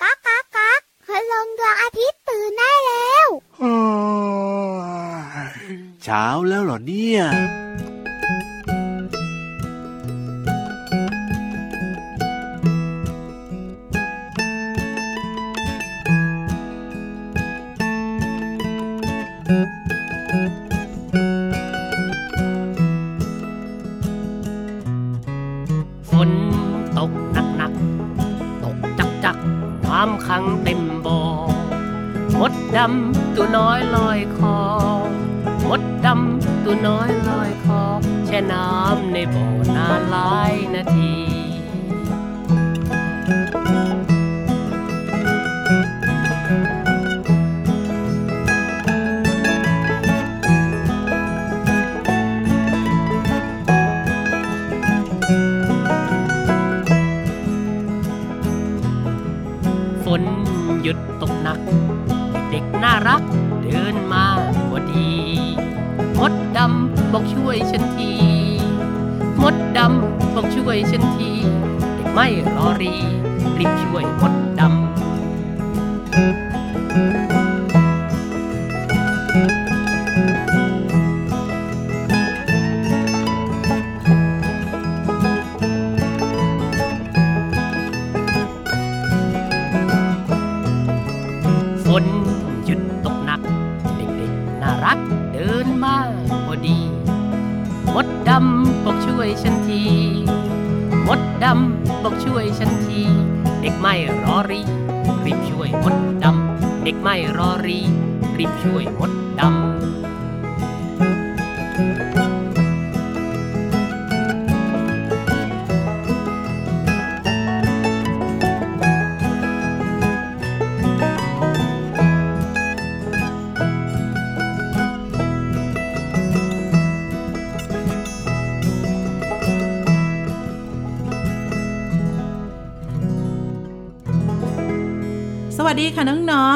กักกักกักพลงดวงอาทิตย์ตื่นได้แล้วเช้าแล้วเหรอเนี่ย น้อยลอยคอมดดำตัวน้อยลอยคอแช่น้ำในบ่อนานหลาย รอรีรีบช่วยมด ดำบอกช่วยฉันที เด็กไม่รอรี รีบช่วยมดดำ เด็กไม่รอรี รีบช่วยมดดำ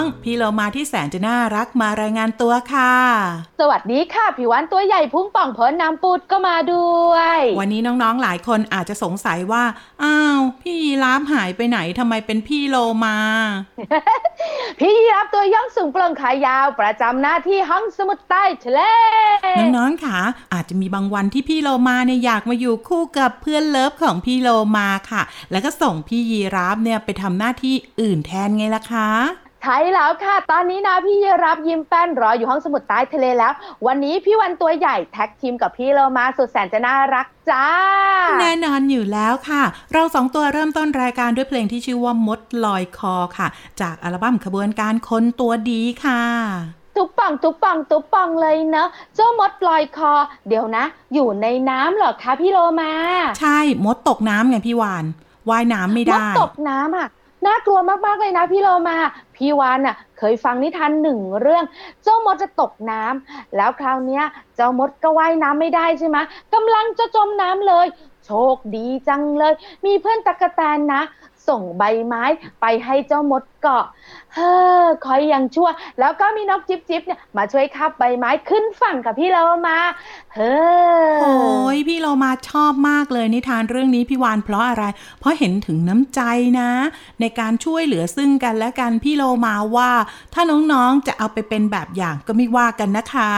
องๆ พี่เรามาที่แสนจะน่ารักมารายงานตัวค่ะ สวัสดีค่ะผิววันตัวใหญ่พุ่งป่องพ้นน้ำปูดก็มาด้วย วันนี้น้องๆหลายคนอาจจะสงสัยว่า อ้าว พี่ยีราฟหายไปไหนทำไมเป็นพี่โลมา พี่รับตัวย่องสูงโปร่งขายาวประจำหน้าที่ห้องสมุดใต้ทะเลน้องๆค่ะ อาจจะมีบางวันที่พี่โลมาเนี่ยอยากมาอยู่คู่กับเพื่อนเลิฟของพี่โลมาค่ะ แล้วก็ส่งพี่ยีราฟเนี่ยไปทำหน้าที่อื่นแทนไงล่ะคะ ใช่แล้วค่ะ ตอนนี้นะพี่รับยิ้มแป้นรออยู่ห้องสมุดใต้ทะเลแล้ว วันนี้พี่วันตัวใหญ่แท็กทีมกับพี่เรามาสุดแสนจะน่ารักจ้า แน่นอนอยู่แล้วค่ะ เราสองตัวเริ่มต้นรายการด้วยเพลงที่ชื่อว่ามดลอยคอค่ะ จากอัลบั้มขบวนการคนตัวดีค่ะทุกป่องทุกป่องทุกป่องเลยเนอะเจ้ามดลอยคอ เดี๋ยวนะ อยู่ในน้ำเหรอคะพี่โลมา ใช่มดตกน้ำไงพี่วานว่ายน้ำไม่มดได้ตกน้ำอะ น่ากลัวมากๆเลยนะพี่โลมา พี่วานอะเคยฟังนิทานหนึ่งเรื่อง เจ้ามดจะตกน้ำแล้วคราวเนี้ย เจ้ามดก็ว่ายน้ำไม่ได้ใช่ไหมกำลังจะจมน้ำเลย ชคดีจังเลย มีเพื่อนตะกะแตนนะ ส่งใบไม้ไปให้เจ้ามดเกาะ เฮ้อคอยยังชั่ว แล้วก็มีนกจิ๊บจิ๊บเนี่ยมาช่วยคาบใบไม้ขึ้นฝั่งกับพี่โลมา เฮ้อ โอ้ยพี่เรามาชอบมากเลยนิทานเรื่องนี้พี่วานเพราะอะไร เพราะเห็นถึงน้ำใจนะ ในการช่วยเหลือซึ่งกันและกันพี่โลมาว่า ถ้าน้องๆจะเอาไปเป็นแบบอย่างก็ไม่ว่ากันนะคะ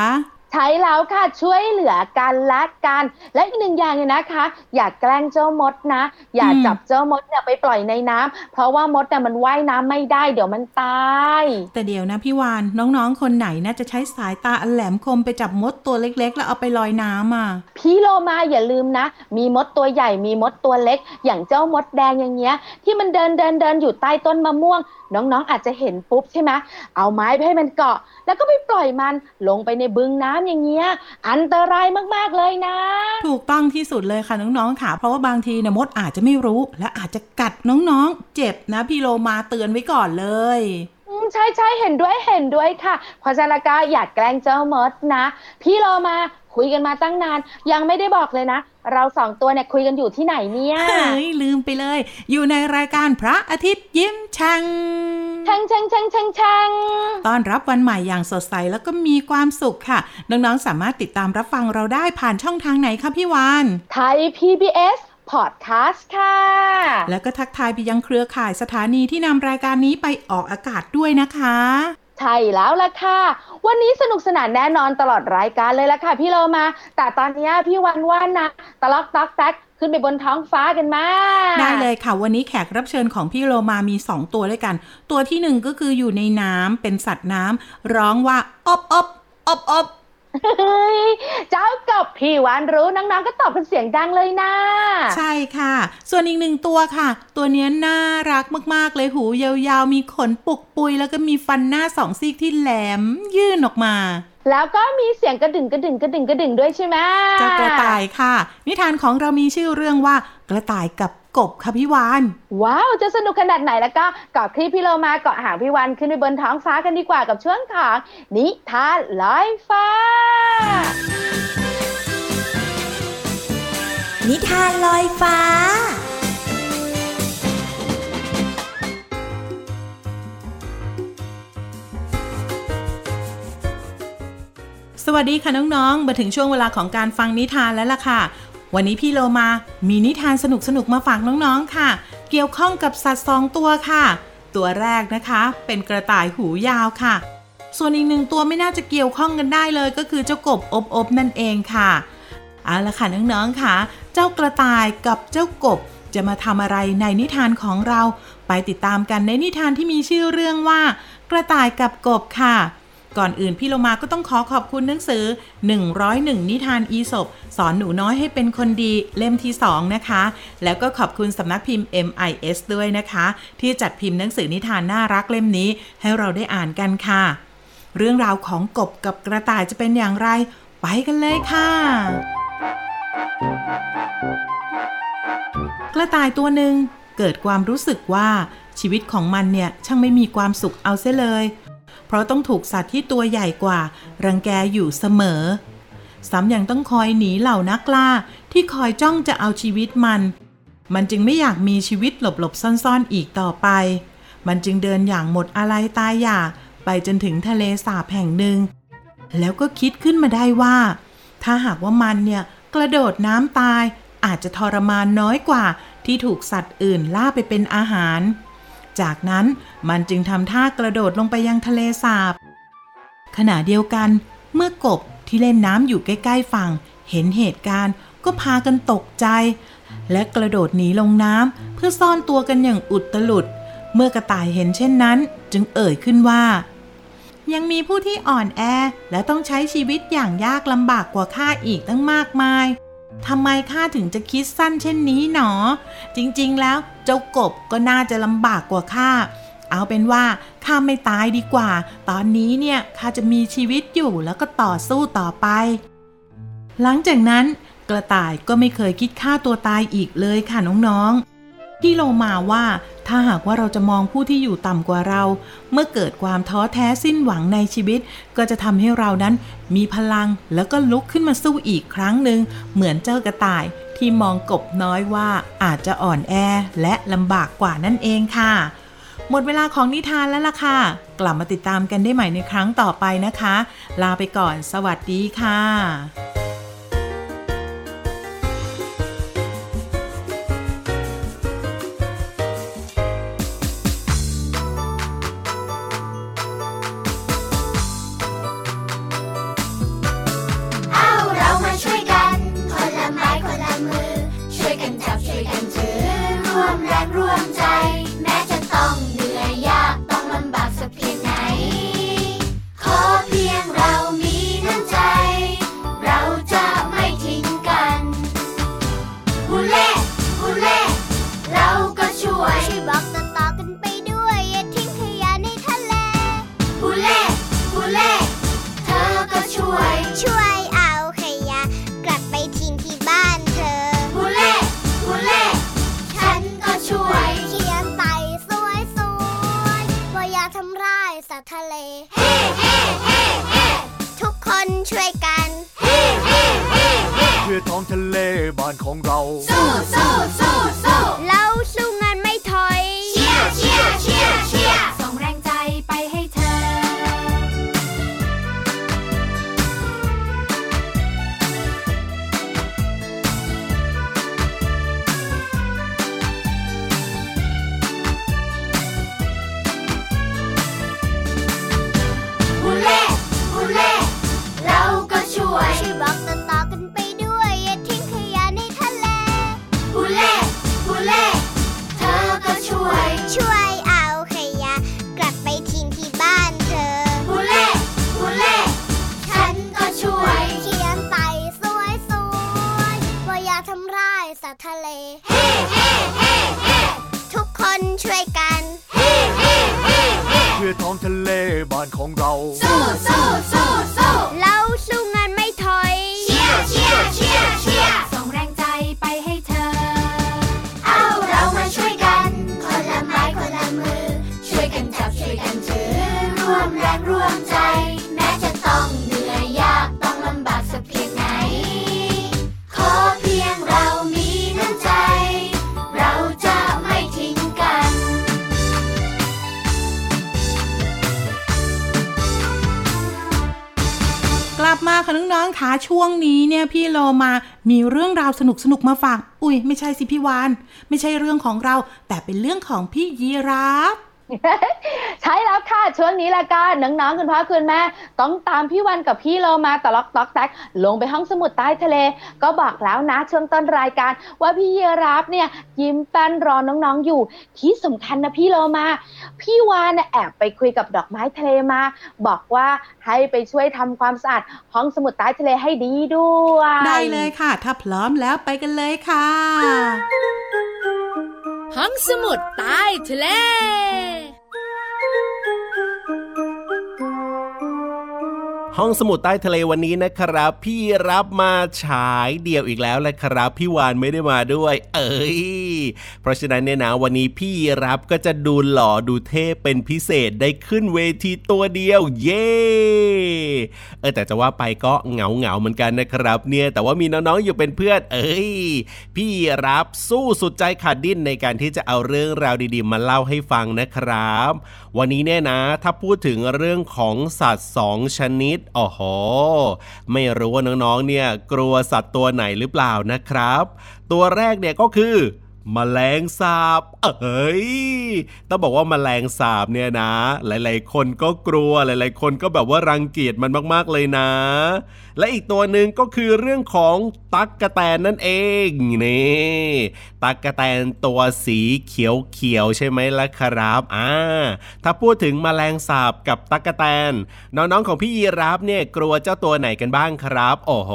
ใช้แล้วค่ะช่วยเหลือกันและกัน และอีกหนึ่งอย่างเนี่ยนะคะ อย่าแกล้งเจ้ามดนะ อย่าอืมจับเจ้ามดเนี่ยไปปล่อยในน้ำเพราะว่ามดเนี่ยมันว่ายน้ำไม่ได้เดี๋ยวมันตาย แต่เดี๋ยวนะพี่วานน้องๆ คนไหนน่าจะใช้สายตาอันแหลมคมไปจับมดตัวเล็ก ๆ แล้วเอาไปลอยน้ำอะพี่โลมาอย่าลืมนะ มีมดตัวใหญ่มีมดตัวเล็ก อย่างเจ้ามดแดงอย่างเงี้ย ที่มันเดินเดินเดินอยู่ใต้ต้นมะม่วง น้องๆอาจจะเห็นปุ๊บใช่ไหมเอาไม้ไปให้มันเกาะ แล้วก็ไปปล่อยมันลงไปในบึงน้ำอย่างเงี้ยอันตรายมากๆเลยนะ ถูกต้องที่สุดเลยค่ะน้องๆค่ะ เพราะว่าบางทีเนี่ยมดอาจจะไม่รู้ และอาจจะกัดน้องๆ เจ็บนะพี่โลมาเตือนไว้ก่อนเลยอืมใช่ใช่เห็นด้วยเห็นด้วยค่ะเพราะฉะนั้นก็อย่าแกล้งเจ้ามดนะ พี่โลมา คุยกันมาตั้งนาน ยังไม่ได้บอกเลยนะ เราสองตัวเนี่ยคุยกันอยู่ที่ไหนเนี่ยเฮ้ยลืมไปเลย อยู่ในรายการพระอาทิตย์ยิ้มช่างชังชังชังชังชังต้อนรับวันใหม่อย่างสดใสแล้วก็มีความสุขค่ะ น้องๆสามารถติดตามรับฟังเราได้ผ่านช่องทางไหนคะพี่วานไทย PBS พอดแคสต์ค่ะ แล้วก็ทักทายไปยังเครือข่ายสถานีที่นำรายการนี้ไปออกอากาศด้วยนะคะ ใช่แล้วล่ะค่ะ วันนี้สนุกสนานแน่นอนตลอดรายการเลยล่ะค่ะพี่โลมา แต่ตอนนี้พี่วันว่านนะตะลอกตอกแท็กขึ้นไปบนท้องฟ้ากันมา ได้เลยค่ะ วันนี้แขกรับเชิญของพี่โลมามี 2 ตัวด้วยกัน ตัวที่หนึ่งก็คืออยู่ในน้ำเป็นสัตว์น้ำร้องว่าอบอบอบอบ เฮ้ยเจ้ากับพี่วานรู้น้องๆก็ตอบเป็นเสียงดังเลยนะ ใช่ค่ะ ส่วนอีกหนึ่งตัวค่ะ ตัวเนี้ยน่ารักมากๆเลยหูยาวๆ มีขนปุกปุย แล้วก็มีฟันหน้าสองซี่ที่แหลมยื่นออกมาแล้วก็มีเสียงกระดึงกระดึงกระดึงกระดึงด้วยใช่ไหมเจ้ากระต่ายค่ะ นิทานของเรามีชื่อเรื่องว่ากระต่ายกับ กบค่ะพี่วาน ว้าวจะสนุกขนาดไหนแล้วก็เกาะคลิปพี่โลมาเกาะหางพี่วันขึ้นไปบนท้องฟ้ากันดีกว่ากับช่วงของนิทานลอยฟ้า นิทานลอยฟ้าสวัสดีค่ะน้องๆ มาถึงช่วงเวลาของการฟังนิทานแล้วล่ะค่ะ วันนี้พี่โลมามีนิทานสนุกๆมาฝากน้องๆค่ะ เกี่ยวข้องกับสัตว์สองตัวค่ะ ตัวแรกนะคะ เป็นกระต่ายหูยาวค่ะ ส่วนอีกหนึ่งตัวไม่น่าจะเกี่ยวข้องกันได้เลย ก็คือเจ้ากบอบอบนั่นเองค่ะเอาละค่ะน้องๆค่ะ เจ้ากระต่ายกับเจ้ากบจะมาทำอะไรในนิทานของเรา ไปติดตามกันในนิทานที่มีชื่อเรื่องว่า กระต่ายกับกบค่ะ ก่อนอื่นพี่โลมาก็ต้องขอขอบคุณหนังสือ 101 นิทานอีสบสอนหนูน้อยให้เป็นคนดีเล่มที่ 2 นะคะ แล้วก็ขอบคุณสำนักพิมพ์ MIS ด้วยนะคะ ที่จัดพิมพ์หนังสือนิทานน่ารักเล่มนี้ ให้เราได้อ่านกันค่ะ เรื่องราวของกบกับกระต่ายจะเป็นอย่างไร ไปกันเลยค่ะ กระต่ายตัวหนึ่งเกิดความรู้สึกว่าชีวิตของมันเนี่ยช่างไม่มีความสุขเอาเสียเลย ราะต้องถูกสัตว์ที่ตัวใหญ่กว่า รังแกอยู่เสมอ ซ้ำยังต้องคอยหนีเหล่านักล่าที่คอยจ้องจะเอาชีวิตมัน มันจึงไม่อยากมีชีวิตหลบๆซ่อนๆอีกต่อไป มันจึงเดินอย่างหมดอะไรตายอยากไปจนถึงทะเลสาบแห่งหนึ่ง แล้วก็คิดขึ้นมาได้ว่า ถ้าหากว่ามันเนี่ยกระโดดน้ำตายอาจจะทรมานน้อยกว่าที่ถูกสัตว์อื่นล่าไปเป็นอาหาร จากนั้นมันจึงทำท่ากระโดดลงไปยังทะเลสาบ ขณะเดียวกัน เมื่อกบที่เล่นน้ำอยู่ใกล้ ๆ ฝั่ง เห็นเหตุการณ์ก็พากันตกใจ และกระโดดหนีลงน้ำเพื่อซ่อนตัวกันอย่างอุดตลุด เมื่อกระต่ายเห็นเช่นนั้น จึงเอ่ยขึ้นว่า ยังมีผู้ที่อ่อนแอและต้องใช้ชีวิตอย่างยากลำบากกว่าข้าอีกตั้งมากมาย ทำไมข้าถึงจะคิดสั้นเช่นนี้หนอ จริงๆแล้วเจ้ากบก็น่าจะลำบากกว่าข้า เอาเป็นว่าข้าไม่ตายดีกว่า ตอนนี้เนี่ยข้าจะมีชีวิตอยู่แล้วก็ต่อสู้ต่อไป หลังจากนั้นกระต่ายก็ไม่เคยคิดฆ่าตัวตายอีกเลยค่ะน้องๆ พี่โลมาว่าถ้าหากว่าเราจะมองผู้ที่อยู่ต่ำกว่าเรา เมื่อเกิดความท้อแท้สิ้นหวังในชีวิต ก็จะทำให้เรานั้นมีพลังแล้วก็ลุกขึ้นมาสู้อีกครั้งหนึ่งเหมือนเจ้ากระต่ายที่มองกบน้อยว่าอาจจะอ่อนแอและลำบากกว่านั่นเองค่ะ หมดเวลาของนิทานแล้วล่ะค่ะ กลับมาติดตามกันได้ใหม่ในครั้งต่อไปนะคะ ลาไปก่อน สวัสดีค่ะาอย่าทำร้ายสัตว์ทะเลเฮ้เฮ้เฮ้เฮ้ทุกคนช่วยกันเฮ้เฮ้เฮ้เฮ้เพื่อท้องทะเลบ้านของเรา สู้สู้สู้สู้ เรา ษาทะเลเฮ้ทุกคนช่วยกันเฮ้เพื่อท้องทะเลบ้านของเรา สู้สู้สู้สู้ ค่ะน้องๆคะช่วงนี้เนี่ยพี่โลมามีเรื่องราวสนุกๆมาฝาก อุ้ยไม่ใช่สิพี่วาน ไม่ใช่เรื่องของเรา แต่เป็นเรื่องของพี่ยีราฟ ใช่แล้วค่ะช่วงนี้ละกันน้องๆคุณพ่อคุณแม่ ต้องตามพี่วันกับพี่โลมาตลอกตอกแตกลงไปห้องสมุดใต้ทะเล ก็บอกแล้วนะช่วงต้นรายการ ว่าพี่เยรับเนี่ยยิ้มแป้นรอน้องๆอยู่ ที่สำคัญนะพี่โลมา พี่วานแอบไปคุยกับดอกไม้ทะเลมา บอกว่าให้ไปช่วยทำความสะอาดห้องสมุดใต้ทะเลให้ดีด้วยได้เลยค่ะ ถ้าพร้อมแล้วไปกันเลยค่ะ ห้องสมุดใต้ทะเล ห้องสมุดใต้ทะเลวันนี้นะครับ พี่รับมาฉายเดี่ยวอีกแล้วแหละครับ พี่วานไม่ได้มาด้วย เอ้ยเพราะฉะนั้นเนี่ยนะวันนี้พี่รับก็จะดูหล่อดูเท่เป็นพิเศษได้ขึ้นเวทีตัวเดียว เย้เออแต่จะว่าไปก็เหงาเหงาเหมือนกันนะครับ เนี่ยแต่ว่ามีน้องๆอยู่เป็นเพื่อน เอ้ยพี่รับสู้สุดใจขาดดิ้นในการที่จะเอาเรื่องราวดีๆ มาเล่าให้ฟังนะครับ วันนี้เนี่ยนะ ถ้าพูดถึงเรื่องของสัตว์สองชนิดอ๋อโห ไม่รู้ว่าน้องๆ เนี่ยกลัวสัตว์ตัวไหนหรือเปล่านะครับ ตัวแรกเนี่ยก็คือมแมลงสาบ เอ้ย ต้องบอกว่าแมลงสาบเนี่ยนะ หลาย ๆ คนก็กลัว หลาย ๆ คนก็แบบว่ารังเกียจมันมาก ๆ เลยนะและอีกตัวหนึ่งก็คือเรื่องของตั๊กกะแตนนั่นเองนี่ตั๊กกะแตนตัวสีเขียวๆใช่ไหมล่ะครับอ่าถ้าพูดถึงแมลงสาบกับตั๊กกะแตนน้องๆของพี่ยีรับเนี่ยกลัวเจ้าตัวไหนกันบ้างครับ โอ้โห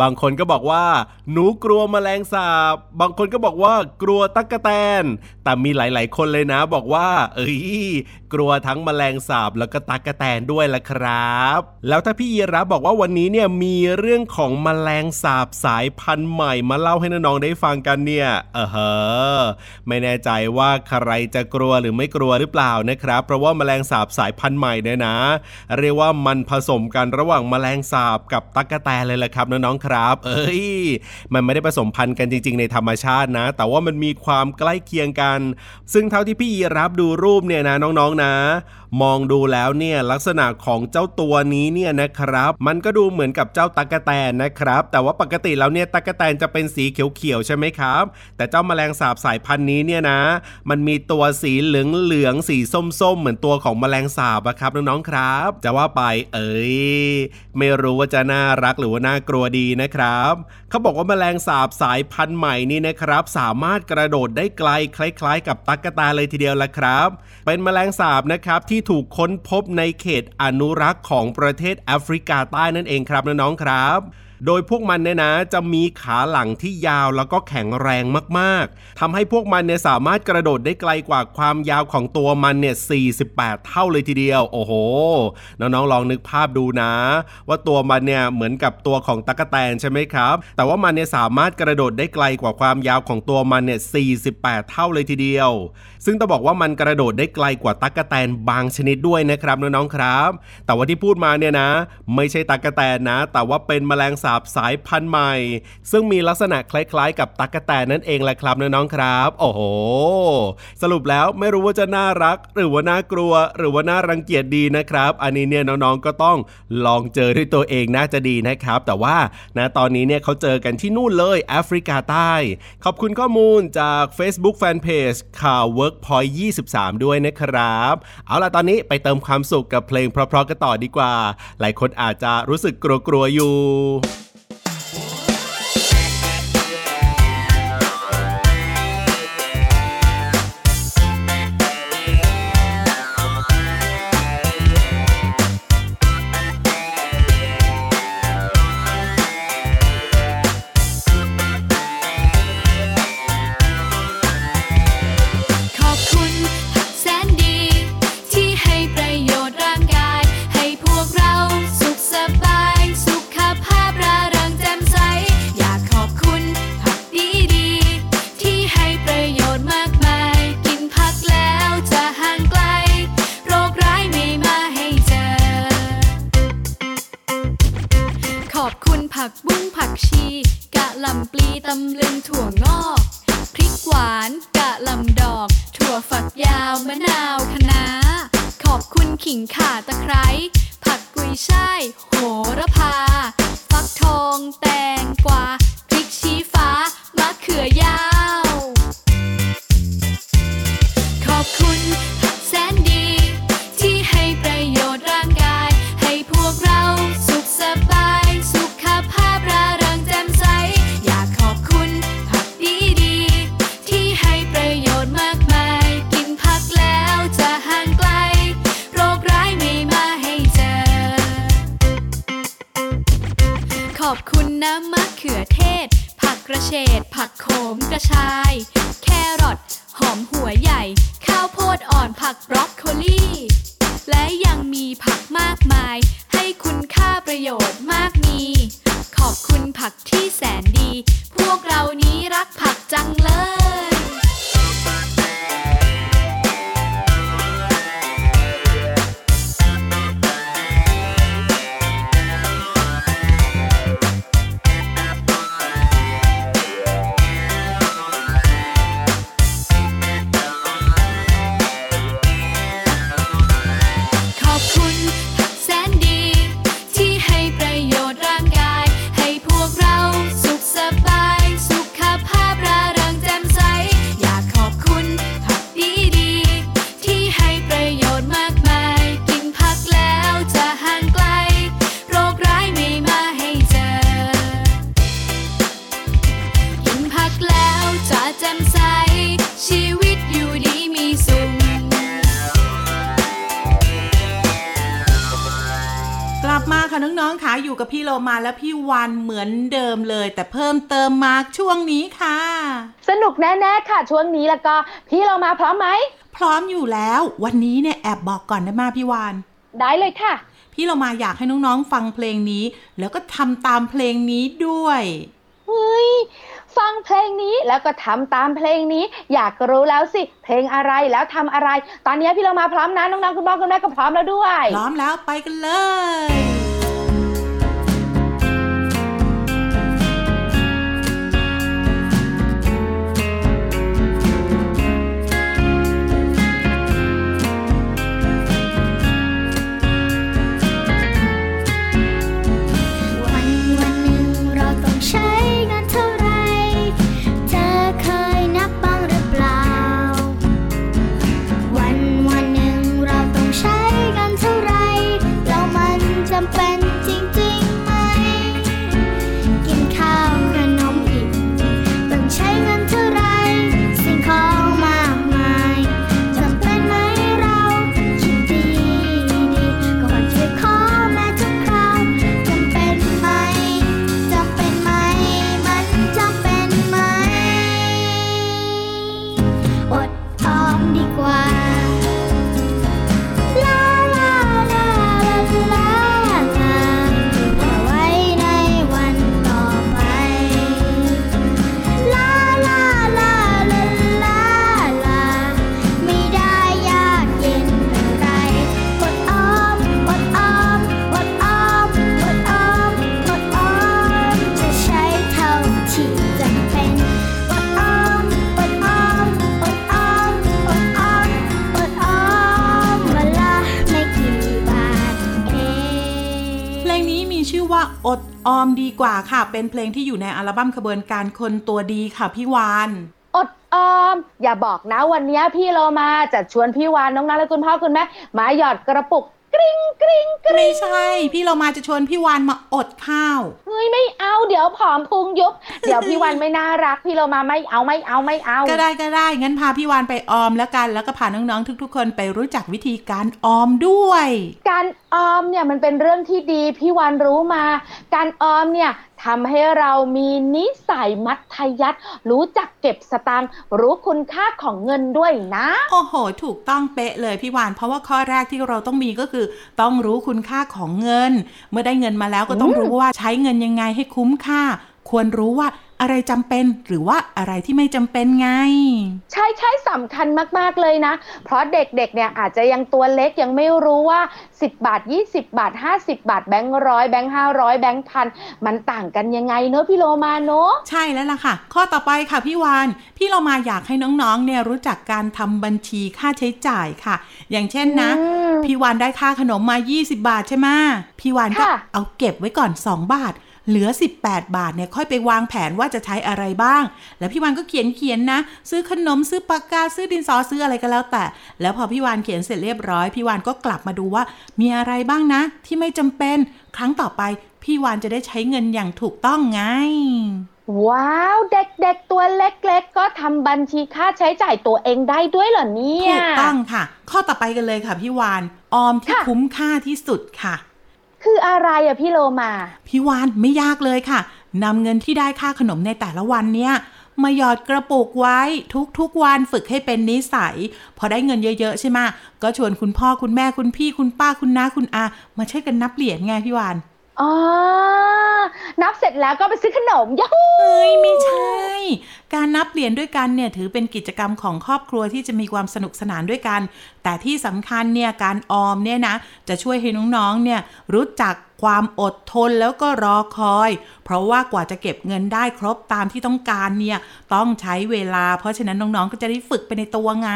บางคนก็บอกว่าหนูกลัวแมลงสาบบางคนก็บอกว่ากลัวตั๊กกะแตนแต่มีหลาย ๆ คนเลยนะบอกว่า เอ้ย กลัวทั้งแมลงสาบแล้วก็ตั๊กแตนด้วยล่ะครับ แล้วถ้าพี่ยีรับบอกว่าวันนี้เนี่ยมีเรื่องของแมลงสาบสายพันธุ์ใหม่มาเล่าให้น้องๆได้ฟังกันเนี่ยเออเฮอไม่แน่ใจว่าใครจะกลัวหรือไม่กลัวหรือเปล่านะครับ เพราะว่าแมลงสาบสายพันธุ์ใหม่เนี่ยนะ เรียกว่ามันผสมกันระหว่างแมลงสาบกับตั๊กแตนเลยล่ะครับน้องๆครับ เอ้ย มันไม่ได้ผสมพันธุ์กันจริง ๆ ในธรรมชาตินะ แต่ว่ามันมีความใกล้เคียงกัน ซึ่งเท่าที่พี่ยีรับดูรูปเนี่ยนะน้องๆนะมองดูแล้วเนี่ยลักษณะของเจ้าตัวนี้เนี่ยนะครับ มันก็ดูเหมือนกับเจ้าตั๊กแตนนะครับ แต่ว่าปกติแล้วเนี่ยตั๊กแตนจะเป็นสีเขียวๆใช่ไหมครับ แต่เจ้าแมลงสาบสายพันธุ์นี้เนี่ยนะ มันมีตัวสีเหลืองๆสีส้มๆ เหมือนตัวของแมลงสาบอะครับน้องๆครับ จะว่าไปเอ้ยไม่รู้ว่าจะน่ารักหรือว่าน่ากลัวดีนะครับเขาบอกว่าแมลงสาบสายพันธุ์ใหม่นี่นะครับ สามารถกระโดดได้ไกลคล้าย ๆ กับตั๊กแตนเลยทีเดียวละครับ เป็นแมลงสาบนะครับที่ถูกค้นพบในเขตอนุรักษ์ของประเทศแอฟริกาใต้นั่นเองครับน้องๆครับ โดยพวกมันเนี่ยนะจะมีขาหลังที่ยาวแล้วก็แข็งแรงมากๆทำให้พวกมันเนี่ยสามารถกระโดดได้ไกลกว่าความยาวของตัวมันเนี่ย 48 เท่าเลยทีเดียว โอ้โห น้องๆลองนึกภาพดูนะ ว่าตัวมันเนี่ยเหมือนกับตัวของตั๊กแตนใช่ไหมครับ แต่ว่ามันเนี่ยสามารถกระโดดได้ไกลกว่าความยาวของตัวมันเนี่ย 48 เท่าเลยทีเดียว ซึ่งต้องบอกว่ามันกระโดดได้ไกลกว่าตั๊กแตนบางชนิดด้วยนะครับน้องๆครับ แต่ว่าที่พูดมาเนี่ยนะ ไม่ใช่ตั๊กแตนนะ แต่ว่าเป็นแมลงสาบสายพันธุ์ใหม่ ซึ่งมีลักษณะคล้ายๆ กับตั๊กแตนนั่นเองแหละครับน้องๆครับ โอ้โห สรุปแล้วไม่รู้ว่าจะน่ารัก หรือว่าน่ากลัว หรือว่าน่ารังเกียจดีนะครับ อันนี้เนี่ยน้องๆก็ต้องลองเจอด้วยตัวเองน่าจะดีนะครับ แต่ว่านะตอนนี้เนี่ยเขาเจอกันที่นู่นเลยแอฟริกาใต้ ขอบคุณข้อมูลจาก Facebook Fanpage ข่าว Workpoint 23 ด้วยนะครับ เอาล่ะตอนนี้ไปเติมความสุขกับเพลงเพราะๆกันต่อดีกว่า หลายคนอาจจะรู้สึกกลัวๆอยู่ กระชาย วันเหมือนเดิมเลย แต่เพิ่มเติมมาช่วงนี้ค่ะ สนุกแน่ๆค่ะ ช่วงนี้แล้วก็พี่เรามาพร้อมไหม พร้อมอยู่แล้ว วันนี้เนี่ยแอบบอกก่อนได้มาพี่วาน ได้เลยค่ะ พี่เรามาอยากให้น้องๆฟังเพลงนี้ แล้วก็ทำตามเพลงนี้ด้วยเฮ้ยฟังเพลงนี้แล้วก็ทำตามเพลงนี้ อยากรู้แล้วสิ เพลงอะไรแล้วทำอะไร ตอนนี้พี่เรามาพร้อมนะน้องๆคุณพ่อคุณแม่ก็พร้อมแล้วด้วย พร้อมแล้วไปกันเลย กว่าค่ะ เป็นเพลงที่อยู่ในอัลบั้มขบวนการคนตัวดีค่ะพี่วานอดออม อย่าบอกนะวันนี้พี่เรามาจะชวนพี่วานน้องนัทและคุณพ่อคุณแม่มาหยอดกระปุก กริ๊งกริ๊งกริ๊งไม่ใช่ พี่เรามาจะชวนพี่วานมาอดข้าวเฮ้ยไม่เอาเดี๋ยวผอมพุงยุบเดี๋ยวพี่วันไม่น่ารัก พี่เรามาไม่เอาไม่เอาไม่เอา ก็ได้ก็ได้งั้นพาพี่วานไปออมแล้วกันแล้วก็พาน้องๆทุก ๆ คนไปรู้จักวิธีการออมด้วย การออมเนี่ยมันเป็นเรื่องที่ดีพี่วันรู้มา การออมเนี่ย ทำให้เรามีนิสัยมัธยัติรู้จักเก็บสตางค์รู้คุณค่าของเงินด้วยนะ โอ้โห ถูกต้องเป๊ะเลยพี่วาน เพราะว่าข้อแรกที่เราต้องมีก็คือ ต้องรู้คุณค่าของเงิน เมื่อได้เงินมาแล้วก็ต้องรู้ว่าใช้เงินยังไงให้คุ้มค่า ควรรู้ว่า อะไรจำเป็นหรือว่าอะไรที่ไม่จำเป็นไง ใช่ใช่สำคัญมาก ๆ เลยนะ เพราะเด็กๆเนี่ยอาจจะยังตัวเล็กยังไม่รู้ว่า 10 บาท 20 บาท 50 บาทแบงค์ร้อยแบงค์ห้าร้อยแบงค์พันมันต่างกันยังไงเนอะพี่โลมาเนอะใช่แล้วล่ะค่ะ ข้อต่อไปค่ะพี่วานพี่เรามาอยากให้น้องๆเนี่ยรู้จักการทำบัญชีค่าใช้จ่ายค่ะ อย่างเช่นนะอืมพี่วานได้ค่าขนมมา 20 บาทใช่ไหมพี่วานก็ค่ะเอาเก็บไว้ก่อน 2 บาท เหลือ 18 บาทเนี่ยค่อยไปวางแผนว่าจะใช้อะไรบ้าง แล้วพี่วานก็เขียนเขียนนะ ซื้อขนมซื้อปากกาซื้อดินสอซื้ออะไรก็แล้วแต่ แล้วพอพี่วานเขียนเสร็จเรียบร้อย พี่วานก็กลับมาดูว่ามีอะไรบ้างนะ ที่ไม่จำเป็น ครั้งต่อไป พี่วานจะได้ใช้เงินอย่างถูกต้องไงว้าว เด็กๆตัวเล็กๆ ก็ทำบัญชีค่าใช้จ่ายตัวเองได้ด้วยเหรอเนี่ยถูกต้องค่ะ ข้อต่อไปกันเลยค่ะพี่วาน ออมที่ค่ะคุ้มค่าที่สุดค่ะ คืออะไรอะพี่โลมาพี่วานไม่ยากเลยค่ะนำเงินที่ได้ค่าขนมในแต่ละวันเนี่ยมาหยอดกระปุกไว้ทุกๆวันฝึกให้เป็นนิสัย พอได้เงินเยอะ ๆ ใช่ไหมก็ชวนคุณพ่อคุณแม่คุณพี่คุณป้าคุณน้าคุณอา มาช่วยกันนับเหรียญไงพี่วาน อ๋อ นับเสร็จแล้วก็ไปซื้อขนมยาฮูเฮ้ยไม่ใช่ การนับเหรียญด้วยกันเนี่ยถือเป็นกิจกรรมของครอบครัวที่จะมีความสนุกสนานด้วยกัน แต่ที่สำคัญเนี่ยการออมเนี่ยนะ จะช่วยให้น้องๆเนี่ยรู้จักความอดทนแล้วก็รอคอย เพราะว่ากว่าจะเก็บเงินได้ครบตามที่ต้องการเนี่ยต้องใช้เวลา เพราะฉะนั้นน้องๆก็จะได้ฝึกไปในตัวไง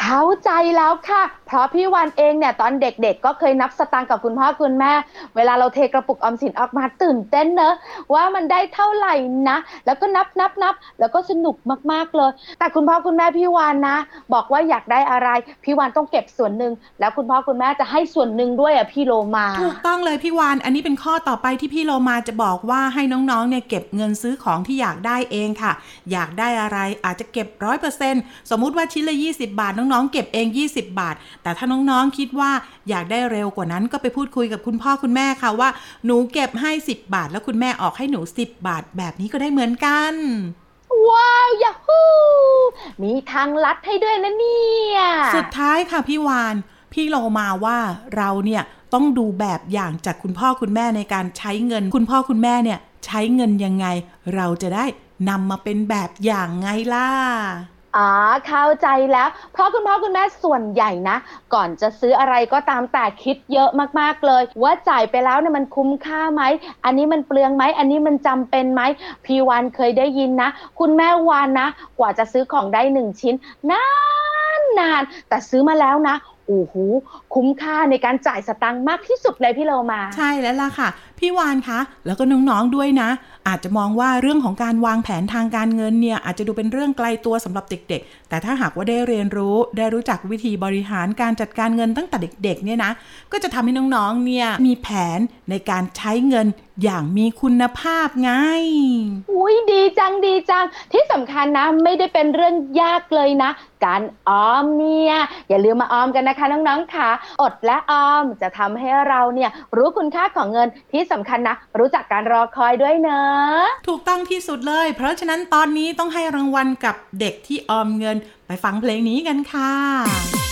เข้าใจแล้วค่ะเพราะพี่วันเองเนี่ยตอนเด็กๆ ก็เคยนับสตางค์กับคุณพ่อคุณแม่ เวลาเราเทกระปุกออมสินออกมาตื่นเต้นเนอะว่ามันได้เท่าไหร่นะ แล้วก็นับนับนับแล้วก็สนุกมากๆเลย แต่คุณพ่อคุณแม่พี่วานนะ บอกว่าอยากได้อะไรพี่วานต้องเก็บส่วนหนึ่งแล้วคุณพ่อคุณแม่จะให้ส่วนหนึ่งด้วยอะพี่โลมาถูกต้องเลยพี่วานอันนี้เป็นข้อต่อไปที่พี่โลมาจะบอกว่าให้น้องๆเนี่ยเก็บเงินซื้อของที่อยากได้เองค่ะ อยากได้อะไรอาจจะเก็บร้อยเปอร์เซ็นต์สมมุติว่าชิ้นละ 20 บาทน้องๆ เก็บเอง 20 บาทแต่ถ้าน้องๆคิดว่าอยากได้เร็วกว่านั้นก็ไปพูดคุยกับคุณพ่อคุณแม่ค่ะว่า หนูเก็บให้ 10 บาท แล้วคุณแม่ออกให้หนู 10 บาท แบบนี้ก็ได้เหมือนกัน ว้าวยาฮูมีทางลัดให้ด้วยนะเนี่ย สุดท้ายค่ะพี่วาน พี่โลมาว่าเราเนี่ยต้องดูแบบอย่างจากคุณพ่อคุณแม่ในการใช้เงิน คุณพ่อคุณแม่เนี่ยใช้เงินยังไง เราจะได้นำมาเป็นแบบอย่างไงล่ะ อ๋อเข้าใจแล้ว เพราะคุณพ่อคุณแม่ส่วนใหญ่นะ ก่อนจะซื้ออะไรก็ตามแต่คิดเยอะมากๆเลย ว่าจ่ายไปแล้วเนี่ยมันคุ้มค่าไหม อันนี้มันเปลืองไหม อันนี้มันจำเป็นไหมพี่วานเคยได้ยินนะ คุณแม่วานนะ กว่าจะซื้อของได้หนึ่งชิ้นนานนานๆแต่ซื้อมาแล้วนะโอ้โหคุ้มค่าในการจ่ายสตังค์มากที่สุดเลยพี่โลมา ใช่แล้วล่ะค่ะ พี่วานคะ แล้วก็น้องๆด้วยนะ อาจจะมองว่าเรื่องของการวางแผนทางการเงินเนี่ยอาจจะดูเป็นเรื่องไกลตัวสำหรับเด็ก ๆ แต่ถ้าหากว่าได้เรียนรู้ได้รู้จักวิธีบริหารการจัดการเงินตั้งแต่เด็กๆเนี่ยนะก็จะทำให้น้องๆเนี่ยมีแผนในการใช้เงินอย่างมีคุณภาพไง อุ้ยดีจังดีจัง ที่สำคัญนะไม่ได้เป็นเรื่องยากเลยนะ การออมเนี่ย อย่าลืมมาออมกันนะคะน้องๆค่ะ อดและออมจะทำให้เราเนี่ยรู้คุณค่าของเงินที่สำคัญนะ รู้จักการรอคอยด้วยเนอะถูกต้องที่สุดเลย เพราะฉะนั้นตอนนี้ต้องให้รางวัลกับเด็กที่ออมเงินไปฟังเพลงนี้กันค่ะ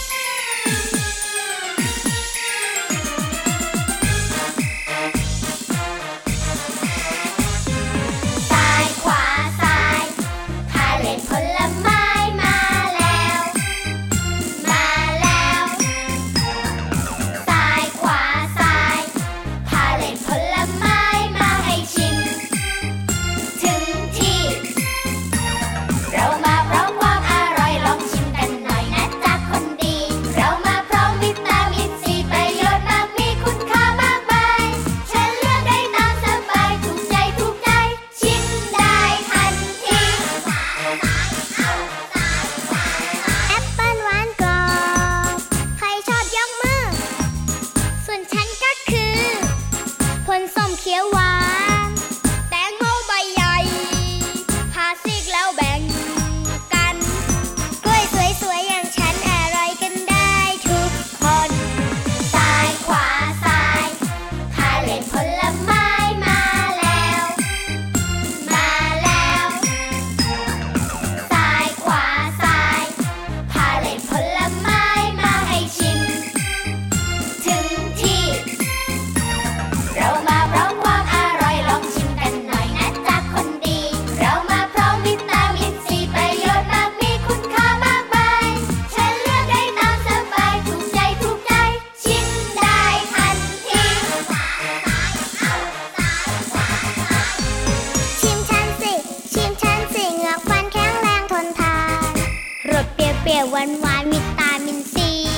าน รสเปรี้ยวๆหวานๆวิตามินซี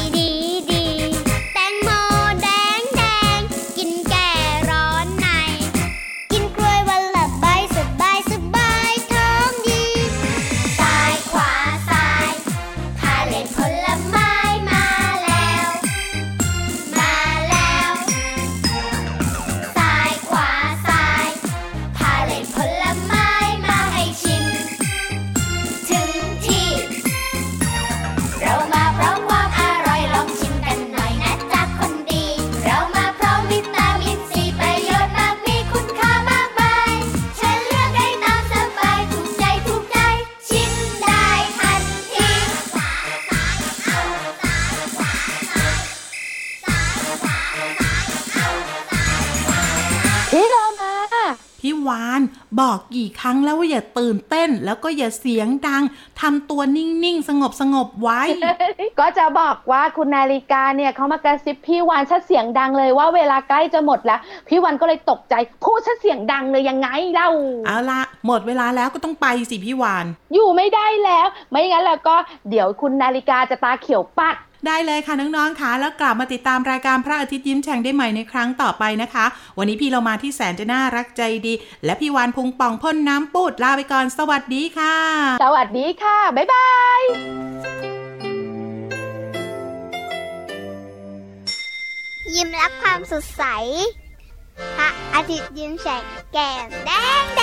บอกกี่ครั้งแล้วว่าอย่าตื่นเต้น แล้วก็อย่าเสียงดังทำตัวนิ่งๆ สงบสงบๆไว้ ก็จะบอกว่าคุณนาฬิกาเนี่ยเขามากระซิบพี่วานชัดเสียงดังเลยว่าเวลาใกล้จะหมดแล้ว พี่วานก็เลยตกใจพูดชัดเสียงดังเลยยังไงเล่าเอาละหมดเวลาแล้วก็ต้องไปสิพี่วาน อยู่ไม่ได้แล้ว ไม่งั้นแล้วก็เดี๋ยวคุณนาฬิกาจะตาเขียวปัด ได้เลยค่ะน้องๆค่ะแล้วกลับมาติดตามรายการพระอาทิตย์ยิ้มแฉ่งได้ใหม่ในครั้งต่อไปนะคะ วันนี้พี่เรามาที่แสนจะน่ารักใจดี และพี่วานพุงป่องพ่นน้ำปูดลาไปก่อนสวัสดีค่ะ สวัสดีค่ะ บ๊ายบายยิ้มรับความสดใส พระอาทิตย์ยิ้มแฉกแก้มแดงแด